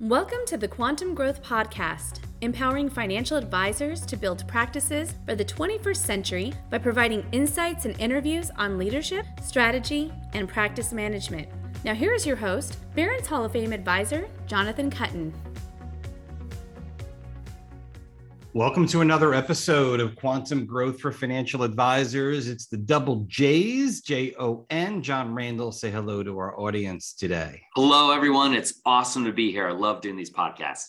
Welcome to the Quantum Growth Podcast, empowering financial advisors to build practices for the 21st century by providing insights and interviews on leadership, strategy, and practice management. Now, here is your host, Barron's Hall of Fame advisor, Jonathan Kuttin. Welcome to another episode of Quantum Growth for Financial Advisors. It's the double J's, J O N. John Randall, say hello to our audience today. Hello, everyone. It's awesome to be here. I love doing these podcasts.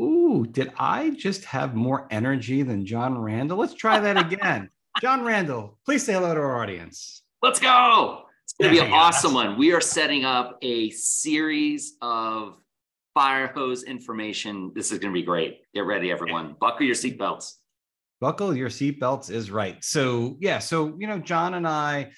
Ooh, did I just have more energy than John Randall? Let's try that again. John Randall, please say hello to our audience. Let's go. It's going to be an awesome one. We are setting up a series of fire hose information. This is going to be great. Get ready, everyone. Buckle your seatbelts. Buckle your seatbelts is right. So, yeah. So, you know, John and I,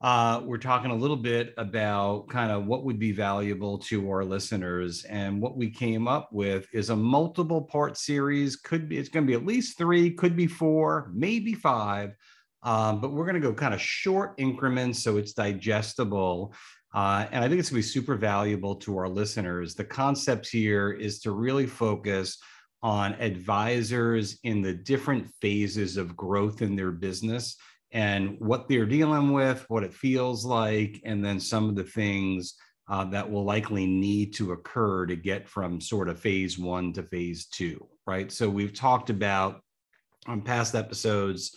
uh, we're talking a little bit about kind of what would be valuable to our listeners. And what we came up with is a multiple part series. Could be, it's going to be at least three, could be four, maybe five. Um, but we're going to go kind of short increments so it's digestible. Uh, and I think it's going to be super valuable to our listeners. The concept here is to really focus on advisors in the different phases of growth in their business and what they're dealing with, what it feels like, and then some of the things uh, that will likely need to occur to get from sort of phase one to phase two, right? So we've talked about on past episodes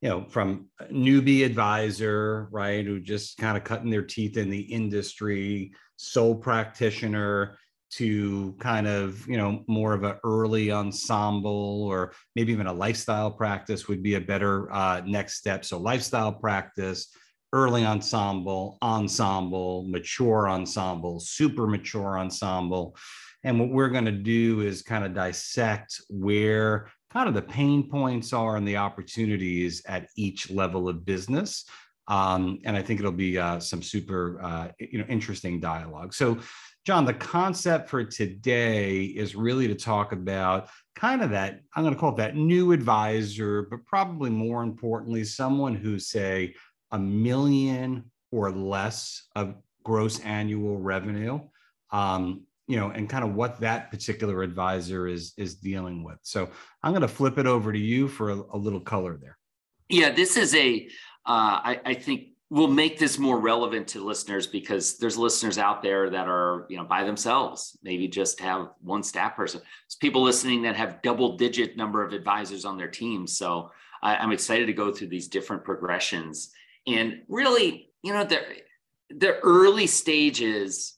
you know, from newbie advisor, right, who just kind of cutting their teeth in the industry, sole practitioner, to kind of you know more of an early ensemble or maybe even a lifestyle practice would be a better uh, next step. So lifestyle practice early ensemble ensemble mature ensemble super mature ensemble. And what we're going to do is kind of dissect where kind of the pain points are and the opportunities at each level of business. Um, and I think it'll be uh, some super, uh, you know, interesting dialogue. So, John, the concept for today is really to talk about kind of that. I'm going to call it that new advisor, but probably more importantly, someone who say a million or less of gross annual revenue. Um, you know, and kind of what that particular advisor is is dealing with. So I'm going to flip it over to you for a, a little color there. Yeah, this is a. Uh, I, I think we'll make this more relevant to listeners because there's listeners out there that are you know by themselves maybe just have one staff person there's people listening that have double digit number of advisors on their team so I, i'm excited to go through these different progressions and really you know the the early stages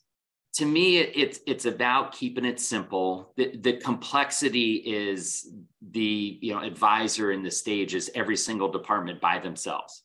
to me it, it's it's about keeping it simple. The, the complexity is the you know advisor in the stage is every single department by themselves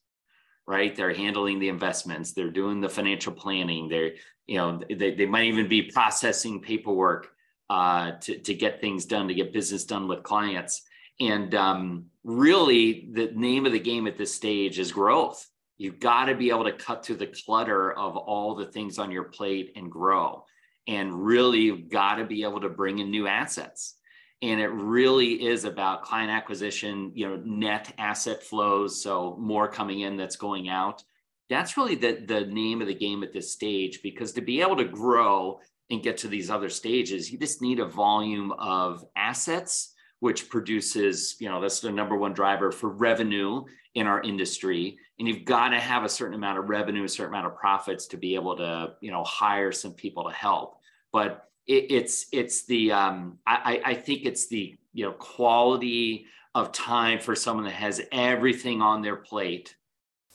right? They're handling the investments. They're doing the financial planning. They're you know they, they might even be processing paperwork uh, to, to get things done to get business done with clients. And um, really the name of the game at this stage is growth You've got to be able to cut through the clutter of all the things on your plate and grow. And really, you've got to be able to bring in new assets. And it really is about client acquisition, you know, net asset flows. So more coming in that's going out. That's really the, the name of the game at this stage, because to be able to grow and get to these other stages, you just need a volume of assets which produces, you know, that's the number one driver for revenue in our industry. And you've got to have a certain amount of revenue, a certain amount of profits to be able to, you know, hire some people to help. But it, it's it's the um, I, I think it's the you know quality of time for someone that has everything on their plate.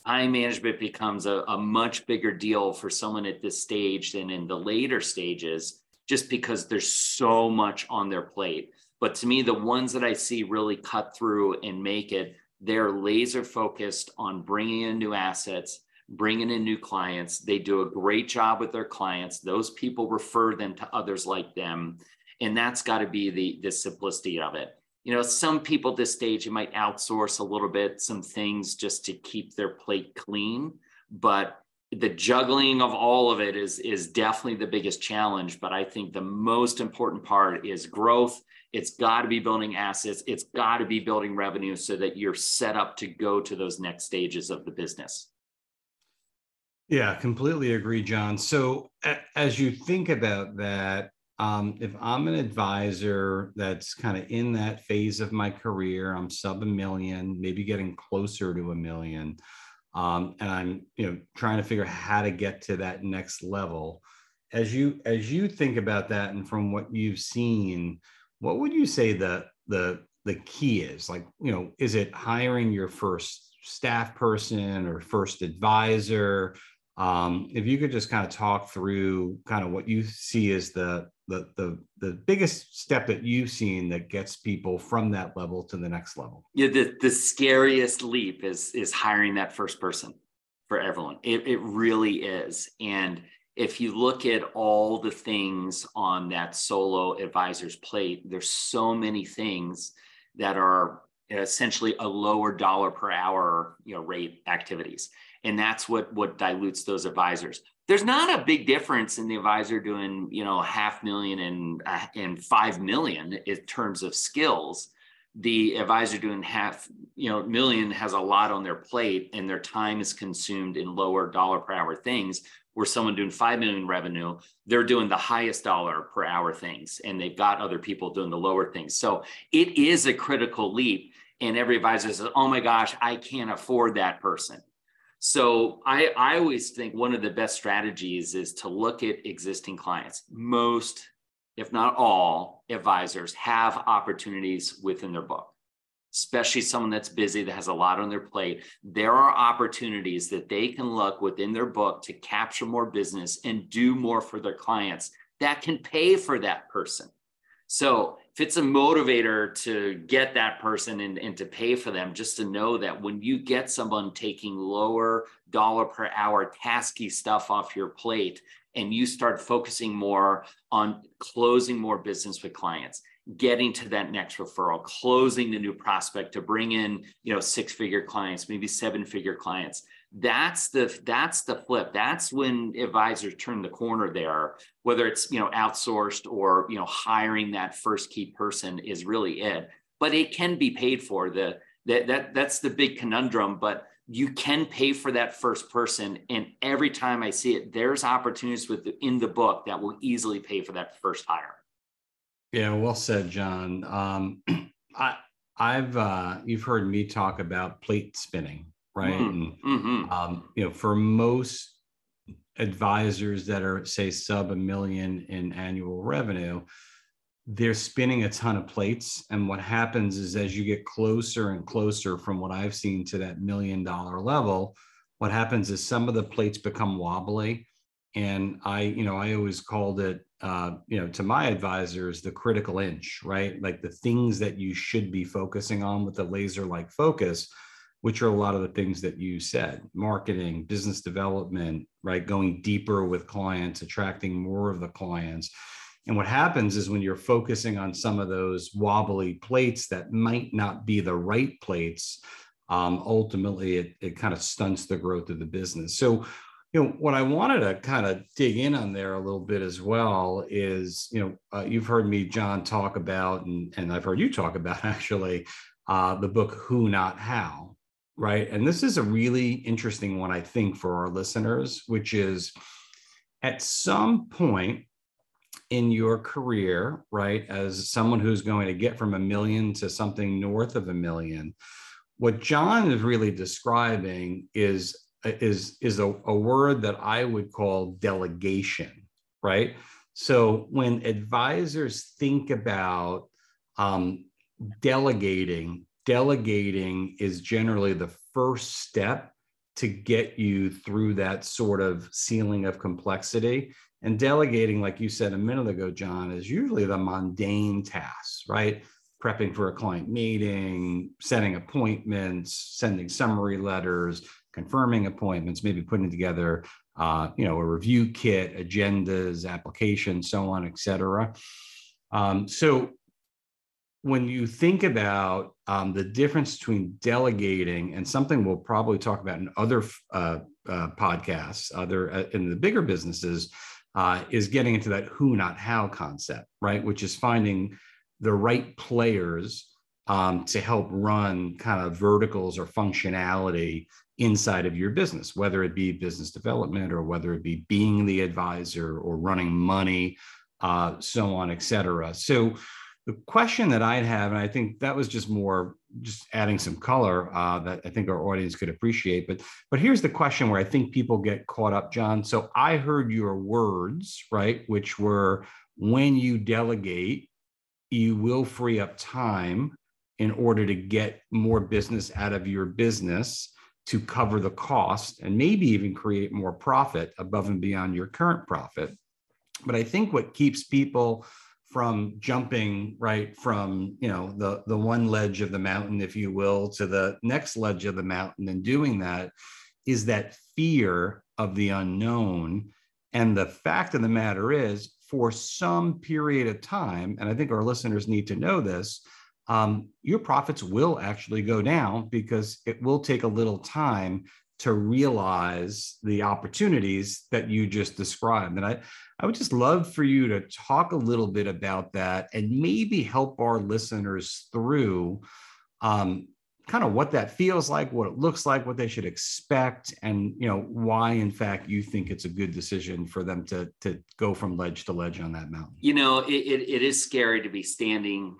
Time management becomes a, a much bigger deal for someone at this stage than in the later stages, just because there's so much on their plate but to me, the ones that I see really cut through and make it, they're laser focused on bringing in new assets, bringing in new clients. They do a great job with their clients. Those people refer them to others like them. And that's got to be the, the simplicity of it. You know, some people at this stage, you might outsource a little bit, some things just to keep their plate clean. But the juggling of all of it is is definitely the biggest challenge but i think the most important part is growth it's got to be building assets. It's got to be building revenue so that you're set up to go to those next stages of the business. Yeah, completely agree, John. So as you think about that, um, if I'm an advisor that's kind of in that phase of my career, I'm sub a million, maybe getting closer to a million, um, and I'm you know trying to figure out how to get to that next level. As you as you think about that, and from what you've seen, what would you say the the the key is? Like you know, is it hiring your first staff person or first advisor? Um, if you could just kind of talk through kind of what you see as the the the the biggest step that you've seen that gets people from that level to the next level. Yeah, the the scariest leap is is hiring that first person for everyone. It it really is. And if you look at all the things on that solo advisor's plate, there's so many things that are essentially a lower dollar per hour you know rate activities. And that's what what dilutes those advisors. There's not a big difference in the advisor doing you know half million and uh, and five million in terms of skills. The advisor doing half you know million has a lot on their plate and their time is consumed in lower dollar per hour things where someone doing 5 million revenue they're doing the highest dollar per hour things and they've got other people doing the lower things. So it is a critical leap and every advisor says oh my gosh i can't afford that person. So I, I always think one of the best strategies is to look at existing clients. Most, if not all, advisors have opportunities within their book, especially someone that's busy that has a lot on their plate. There are opportunities that they can look within their book to capture more business and do more for their clients that can pay for that person. So if it's a motivator to get that person and, and to pay for them, just to know that when you get someone taking lower dollar per hour tasky stuff off your plate and you start focusing more on closing more business with clients, getting to that next referral, closing the new prospect to bring in, you know, six figure clients, maybe seven figure clients. That's the that's the flip. That's when advisors turn the corner there whether it's you know outsourced or you know hiring that first key person is really it. But it can be paid for. The that, that that's the big conundrum but you can pay for that first person and every time i see it there's opportunities within the book that will easily pay for that first hire yeah well said john um, i i've uh, you've heard me talk about plate spinning right? Mm-hmm. And mm-hmm. Um, you know, for most advisors that are say sub a million in annual revenue, they're spinning a ton of plates. And what happens is as you get closer and closer from what I've seen to that million dollar level, what happens is some of the plates become wobbly. And I, you know, I always called it, uh, you know, to my advisors, the critical inch, right? Like the things that you should be focusing on with the laser like focus which are a lot of the things that you said marketing business development right? Going deeper with clients attracting more of the clients. And what happens is when you're focusing on some of those wobbly plates that might not be the right plates um, ultimately it, it kind of stunts the growth of the business. So you know what i wanted to kind of dig in on there a little bit as well is you know uh, you've heard me john talk about and, and i've heard you talk about actually uh, the book who not how right? And this is a really interesting one, I think, for our listeners, which is at some point in your career, right, as someone who's going to get from a million to something north of a million, what John is really describing is is is a, a word that I would call delegation, right? So when advisors think about um, delegating delegating is generally the first step to get you through that sort of ceiling of complexity. And delegating, like you said a minute ago, John, is usually the mundane tasks, right? Prepping for a client meeting, setting appointments, sending summary letters, confirming appointments, maybe putting together, uh, you know, a review kit, agendas, applications, so on, et cetera. Um, so when you think about um, the difference between delegating and something we'll probably talk about in other uh, uh, podcasts, other uh, in the bigger businesses, uh, is getting into that who not how concept, right? Which is finding the right players um, to help run kind of verticals or functionality inside of your business, whether it be business development or whether it be being the advisor or running money uh, so on, et cetera. So the question that I'd have, and I think that was just more just adding some color uh, that I think our audience could appreciate. But but here's the question where I think people get caught up, John. So I heard your words, right, which were when you delegate, you will free up time in order to get more business out of your business to cover the cost and maybe even create more profit above and beyond your current profit. But I think what keeps people from jumping right from you know the the one ledge of the mountain if you will to the next ledge of the mountain and doing that is that fear of the unknown and the fact of the matter is for some period of time and i think our listeners need to know this um, your profits will actually go down because it will take a little time to realize the opportunities that you just described. And I, I would just love for you to talk a little bit about that and maybe help our listeners through um, kind of what that feels like, what it looks like, what they should expect, and you know why, in fact, you think it's a good decision for them to to go from ledge to ledge on that mountain. You know, it, it, it is scary to be standing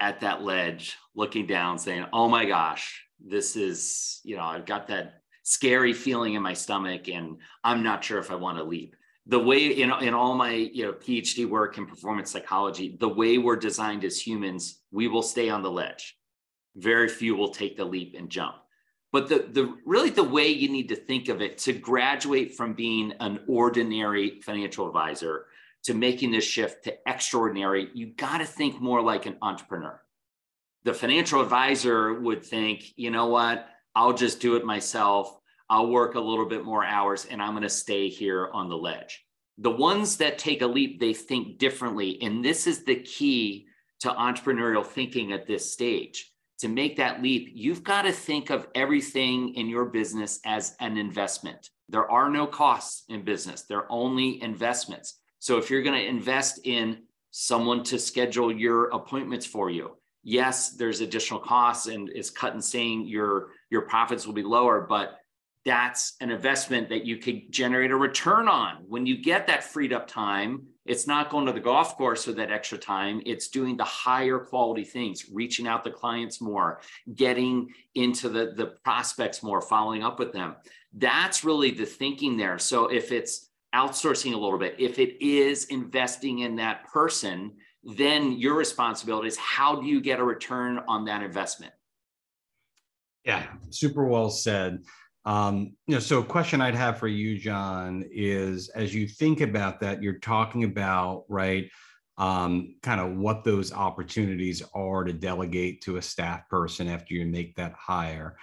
at that ledge, looking down, saying, "Oh my gosh, this is you know I've got that scary feeling in my stomach and I'm not sure if I want to leap. The way in, in all my you know PhD work in performance psychology, the way we're designed as humans, we will stay on the ledge. Very few will take the leap and jump. But the, the really the way you need to think of it to graduate from being an ordinary financial advisor to making this shift to extraordinary, you got to think more like an entrepreneur. The financial advisor would think, you know what, I'll just do it myself. I'll work a little bit more hours and I'm going to stay here on the ledge. The ones that take a leap, they think differently. And this is the key to entrepreneurial thinking at this stage. To make that leap, you've got to think of everything in your business as an investment. There are no costs in business, they're only investments. So if you're going to invest in someone to schedule your appointments for you, yes, there's additional costs and it's cut and saying your your profits will be lower, but that's an investment that you could generate a return on. When you get that freed up time, it's not going to the golf course for that extra time. It's doing the higher quality things, reaching out to clients more, getting into the, the prospects more, following up with them. That's really the thinking there. So if it's outsourcing a little bit, if it is investing in that person, then your responsibility is how do you get a return on that investment? Yeah, super well said. Um, you know, so a question I'd have for you, John, is as you think about that, you're talking about right, um, kind of what those opportunities are to delegate to a staff person after you make that hire.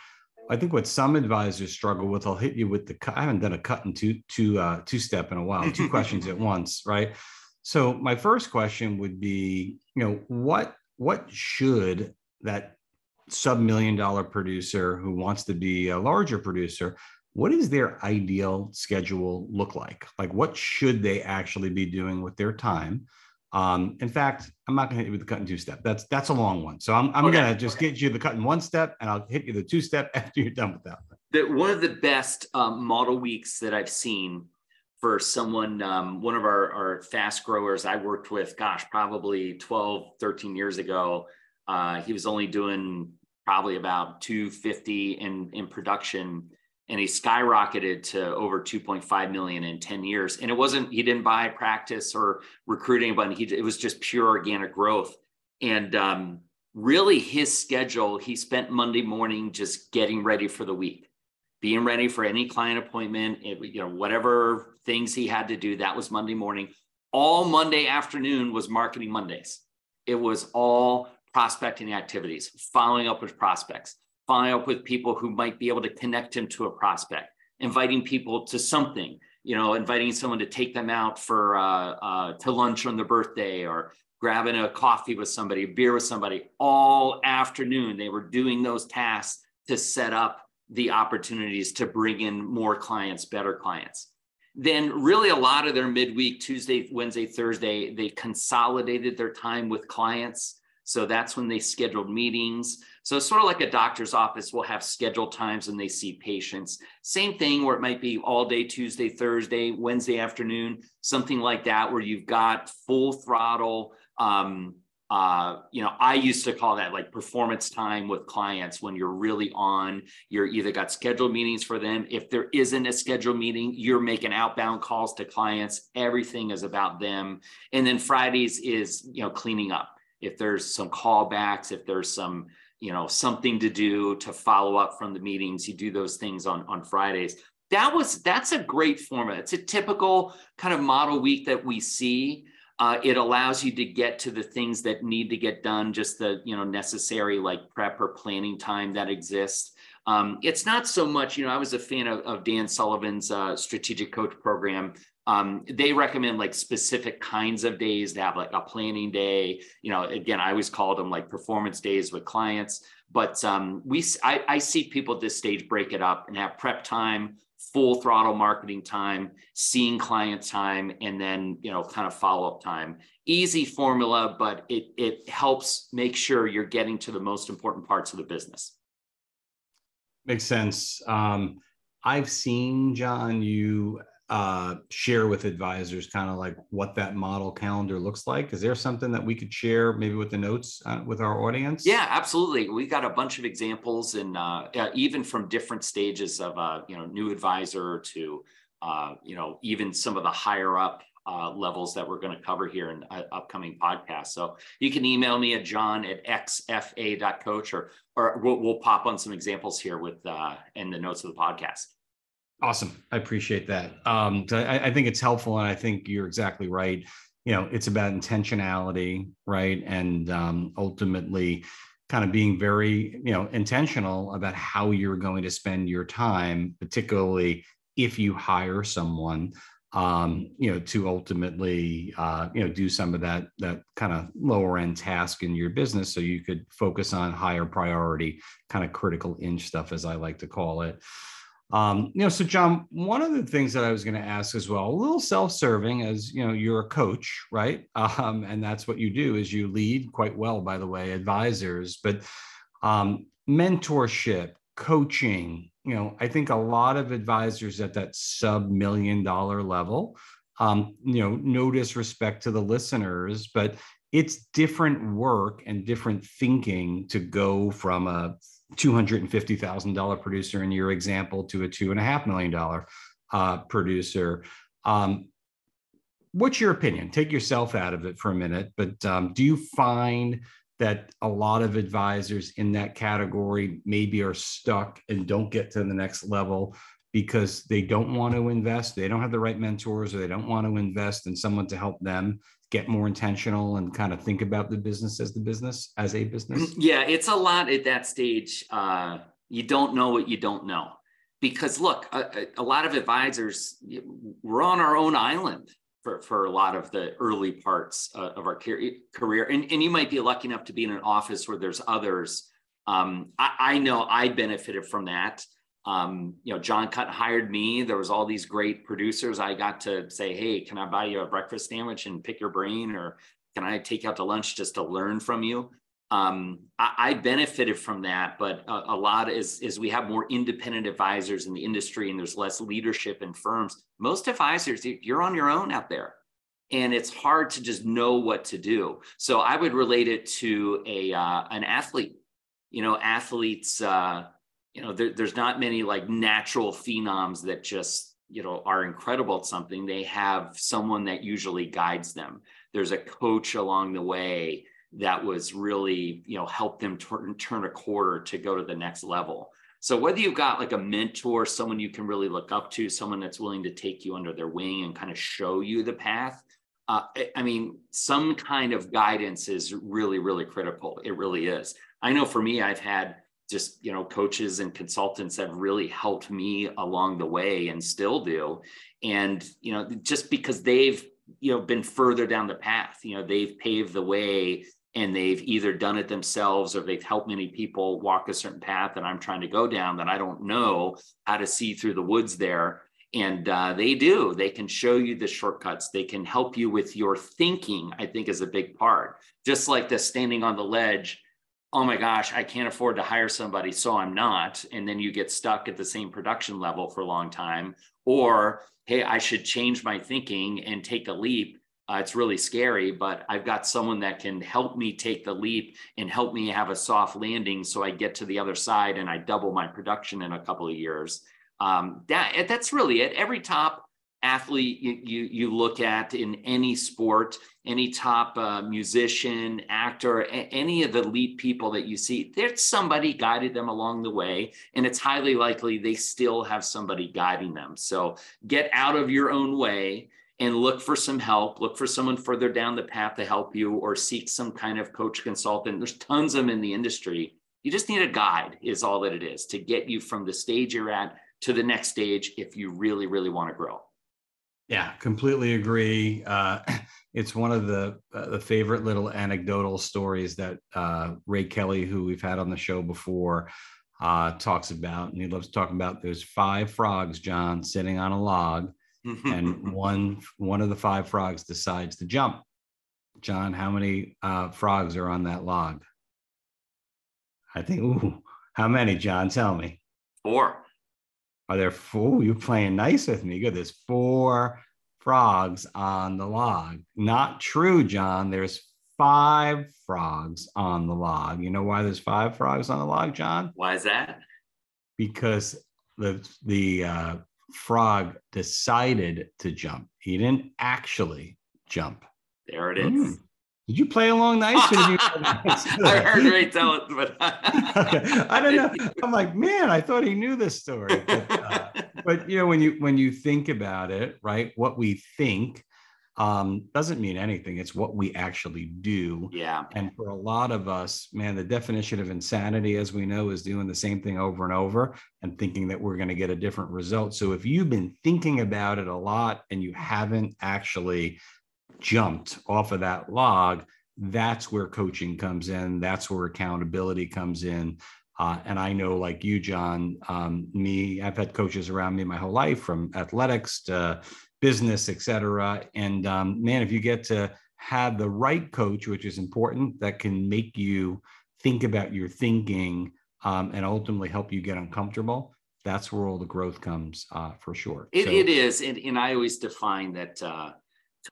I think what some advisors struggle with, I'll hit you with the. cut. I haven't done a cut and two two uh, two step in a while. Two questions at once, right? So my first question would be, you know, what what should that sub million dollar producer who wants to be a larger producer what is their ideal schedule look like like what should they actually be doing with their time um, in fact i'm not going to hit you with the cut and two step that's that's a long one so i'm, I'm okay. going to just okay. get you the cut in one step and i'll hit you the two step after you're done with that the, one of the best um, model weeks that i've seen for someone um, one of our, our fast growers i worked with gosh probably 12 13 years ago uh, he was only doing probably about 250 in, in production and he skyrocketed to over 2.5 million in 10 years. And it wasn't he didn't buy practice or recruit anybody. He, it was just pure organic growth. And um, really his schedule he spent monday morning just getting ready for the week being ready for any client appointment it, you know whatever things he had to do. That was monday morning. All monday afternoon was marketing mondays. It was all prospecting activities, following up with prospects, following up with people who might be able to connect him to a prospect, inviting people to something, you know, inviting someone to take them out for uh, uh, to lunch on their birthday or grabbing a coffee with somebody, beer with somebody. All afternoon, they were doing those tasks to set up the opportunities to bring in more clients, better clients. Then, really, a lot of their midweek, Tuesday, Wednesday, Thursday, they consolidated their time with clients So that's when they scheduled meetings. So sort of like a doctor's office will have scheduled times when they see patients. Same thing where it might be all day Tuesday, Thursday, Wednesday afternoon, something like that, where you've got full throttle. Um, uh, you know, I used to call that like performance time with clients when you're really on, you're either got scheduled meetings for them. If there isn't a scheduled meeting, you're making outbound calls to clients. Everything is about them. And then Fridays is, you know, cleaning up. If there's some callbacks, if there's some, you know, something to do to follow up from the meetings, you do those things on, on Fridays. That was, that's a great format. It's a typical kind of model week that we see uh, it allows you to get to the things that need to get done, just the you know necessary like prep or planning time that exists. Um, it's not so much, you know, I was a fan of, of Dan Sullivan's uh, strategic coach program. Um, they recommend like specific kinds of days to have like a planning day. You know, again, I always call them like performance days with clients. But um, we, I, I see people at this stage break it up and have prep time, full throttle marketing time, seeing client time, and then you know kind of follow up time. Easy formula, but it it helps make sure you're getting to the most important parts of the business. Makes sense. Um, I've seen John you uh, share with advisors kind of like what that model calendar looks like? Is there something that we could share maybe with the notes uh, with our audience? Yeah, absolutely. We got a bunch of examples and uh, even from different stages of, uh, you know, new advisor to, uh, you know, even some of the higher up uh, levels that we're going to cover here in uh, upcoming podcasts. So you can email me at john at xfa.coach or, or we'll, we'll pop on some examples here with uh, in the notes of the podcast. Awesome. I appreciate that. Um, I, I, think it's helpful, and I think you're exactly right. You know, it's about intentionality, right, and um, ultimately, kind of being very, you know, intentional about how you're going to spend your time, particularly if you hire someone, um, you know, to ultimately, uh, you know, do some of that that kind of lower end task in your business, so you could focus on higher priority, kind of critical inch stuff, as I like to call it. Um, you know, so John, one of the things that I was going to ask as well, a little self-serving, as you know, you're a coach, right? Um, and that's what you do is you lead quite well, by the way, advisors, but um, mentorship, coaching. You know, I think a lot of advisors at that sub million dollar level, um, you know, no disrespect to the listeners, but it's different work and different thinking to go from a $250,000 producer in your example to a $2.5 million uh, producer. Um, what's your opinion? Take yourself out of it for a minute, but um, do you find that a lot of advisors in that category maybe are stuck and don't get to the next level because they don't want to invest, they don't have the right mentors, or they don't want to invest in someone to help them get more intentional and kind of think about the business as the business as a business? Yeah it's a lot at that stage uh, you don't know what you don't know. Because look a, a, lot of advisors we're on our own island for, for a lot of the early parts uh, of our career. And, and you might be lucky enough to be in an office where there's others. Um, I, I know i benefited from that um, you know, John Kuttin hired me. There was all these great producers. I got to say, hey, can I buy you a breakfast sandwich and pick your brain, or can I take you out to lunch just to learn from you? Um, I, I, benefited from that, but a, a lot is is we have more independent advisors in the industry, and there's less leadership in firms. Most advisors, you're on your own out there, and it's hard to just know what to do. So I would relate it to a uh, an athlete. You know, athletes. Uh, you know, there, there's not many like natural phenoms that just, you know, are incredible at something. They have someone that usually guides them. There's a coach along the way that was really, you know, help them turn, turn a quarter to go to the next level. So whether you've got like a mentor, someone you can really look up to, someone that's willing to take you under their wing and kind of show you the path, uh, I mean, some kind of guidance is really, really critical. It really is. I know for me, I've had just you know coaches and consultants that really helped me along the way and still do and you know just because they've you know been further down the path you know they've paved the way and they've either done it themselves or they've helped many people walk a certain path that I'm trying to go down that I don't know how to see through the woods there And uh, they do. They can show you the shortcuts. They can help you with your thinking, I think, is a big part. Just like the standing on the ledge, oh my gosh, I can't afford to hire somebody, so I'm not. And then you get stuck at the same production level for a long time. Or, hey, I should change my thinking and take a leap. Uh, it's really scary, but I've got someone that can help me take the leap and help me have a soft landing so I get to the other side and I double my production in a couple of years um, that that's really it. Every top athlete you, you, you look at in any sport, any top uh, musician, actor, a- any of the elite people that you see, there's somebody guided them along the way, and it's highly likely they still have somebody guiding them. So get out of your own way and look for some help. Look for someone further down the path to help you, or seek some kind of coach consultant. There's tons of them in the industry. You just need a guide, is all that it is, to get you from the stage you're at to the next stage if you really, really want to grow. Yeah, completely agree. Uh, it's one of the uh, the favorite little anecdotal stories that uh, Ray Kelly, who we've had on the show before, uh, talks about, and he loves talking about. There's five frogs, John, sitting on a log, and one one of the five frogs decides to jump. John, how many uh, frogs are on that log? I think. Ooh, how many, John? Tell me. Four. Are there four? You're playing nice with me? Good. There's four frogs on the log. Not true, John. There's five frogs on the log. You know why there's five frogs on the log, John? Why is that? Because the the uh, frog decided to jump. He didn't actually jump. There it is. Mm. Did you play along nice? I heard Ray tell it, but okay. I don't know. I'm like, man, I thought he knew this story. But, uh, but, you know, when you when you think about it, right? What we think um, doesn't mean anything. It's what we actually do. Yeah. And for a lot of us, man, the definition of insanity, as we know, is doing the same thing over and over and thinking that we're going to get a different result. So if you've been thinking about it a lot and you haven't actually jumped off of that log, that's where coaching comes in. That's where accountability comes in. Uh, and I know, like you, John, um, me, I've had coaches around me my whole life, from athletics to business, et cetera. And um, man, if you get to have the right coach, which is important, that can make you think about your thinking um, and ultimately help you get uncomfortable, that's where all the growth comes uh, for sure. It, so, it is. And, and I always define that. Uh,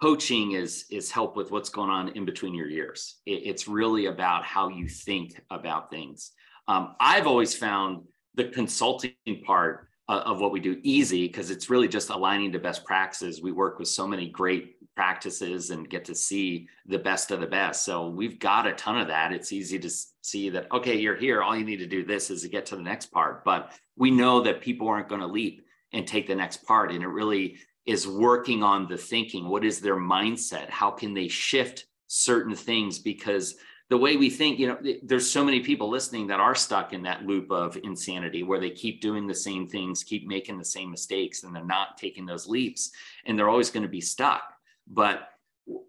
coaching is is help with what's going on in between your years. It, it's really about how you think about things. Um, i've always found the consulting part uh, of what we do easy because it's really just aligning to best practices. We work with so many great practices and get to see the best of the best. So we've got a ton of that. It's easy to see that okay you're here. All you need to do this is to get to the next part. But we know that people aren't going to leap and take the next part. And it really is working on the thinking. What is their mindset? How can they shift certain things? Because the way we think, you know, there's so many people listening that are stuck in that loop of insanity where they keep doing the same things, keep making the same mistakes, and they're not taking those leaps, and they're always going to be stuck. But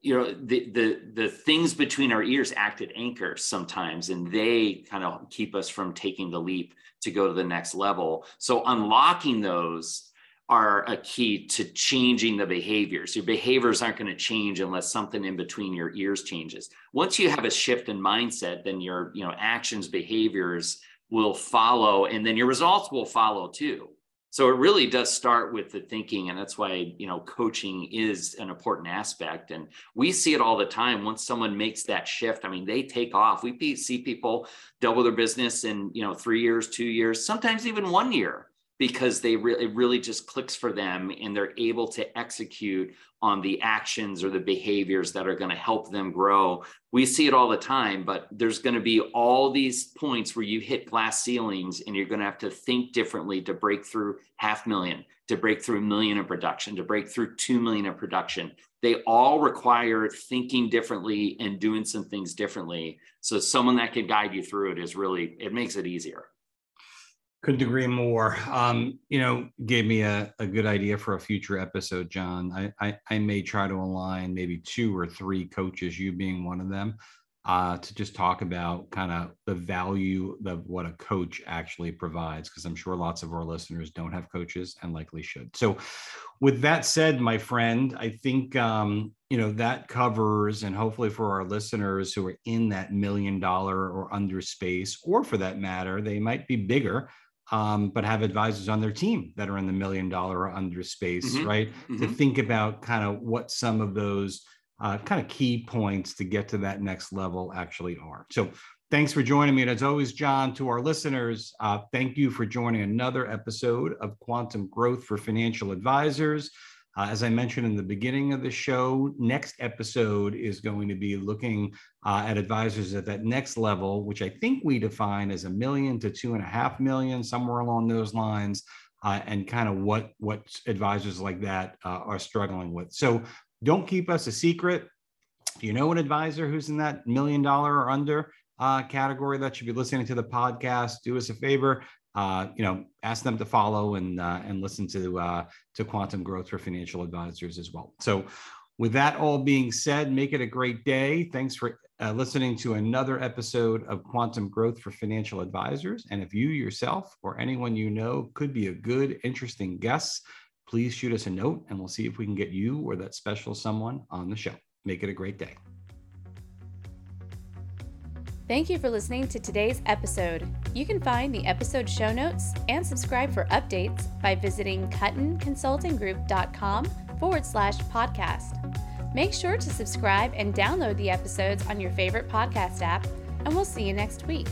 you know the the the things between our ears act at anchors sometimes and they kind of keep us from taking the leap to go to the next level so unlocking those are a key to changing the behaviors. Your behaviors aren't going to change unless something in between your ears changes. Once you have a shift in mindset, then your you know actions, behaviors will follow, and then your results will follow too. So it really does start with the thinking, and that's why you know coaching is an important aspect. And we see it all the time. Once someone makes that shift, I mean, they take off. We see people double their business in you know three years, two years, sometimes even one year because they really it really just clicks for them and they're able to execute on the actions or the behaviors that are going to help them grow. We see it all the time, but there's going to be all these points where you hit glass ceilings and you're going to have to think differently to break through half million, to break through a million in production, to break through 2 million in production. They all require thinking differently and doing some things differently. So someone that can guide you through it is really it makes it easier. Couldn't agree more. Um, you know, gave me a, a good idea for a future episode, John. I, I, I may try to align maybe two or three coaches, you being one of them, uh, to just talk about kind of the value of what a coach actually provides, because I'm sure lots of our listeners don't have coaches and likely should. So, with that said, my friend, I think um, you know that covers, and hopefully for our listeners who are in that million dollar or under space, or for that matter, they might be bigger. Um, but have advisors on their team that are in the million dollar or under space, mm-hmm. right? Mm-hmm. To think about kind of what some of those uh, kind of key points to get to that next level actually are. So thanks for joining me. And as always, John, to our listeners, uh, thank you for joining another episode of Quantum Growth for Financial Advisors. Uh, as I mentioned in the beginning of the show, next episode is going to be looking uh, at advisors at that next level, which I think we define as a million to two and a half million, somewhere along those lines, uh, and kind of what what advisors like that uh, are struggling with. So don't keep us a secret. If you know an advisor who's in that million dollar or under uh, category that should be listening to the podcast, do us a favor. Uh, you know, ask them to follow and uh, and listen to uh, to Quantum Growth for Financial Advisors as well. So, with that all being said, make it a great day. Thanks for uh, listening to another episode of Quantum Growth for Financial Advisors. And if you yourself or anyone you know could be a good, interesting guest please shoot us a note and we'll see if we can get you or that special someone on the show. Make it a great day. Thank you for listening to today's episode. You can find the episode show notes and subscribe for updates by visiting kuttinconsultinggroup.com forward slash podcast. Make sure to subscribe and download the episodes on your favorite podcast app, and we'll see you next week.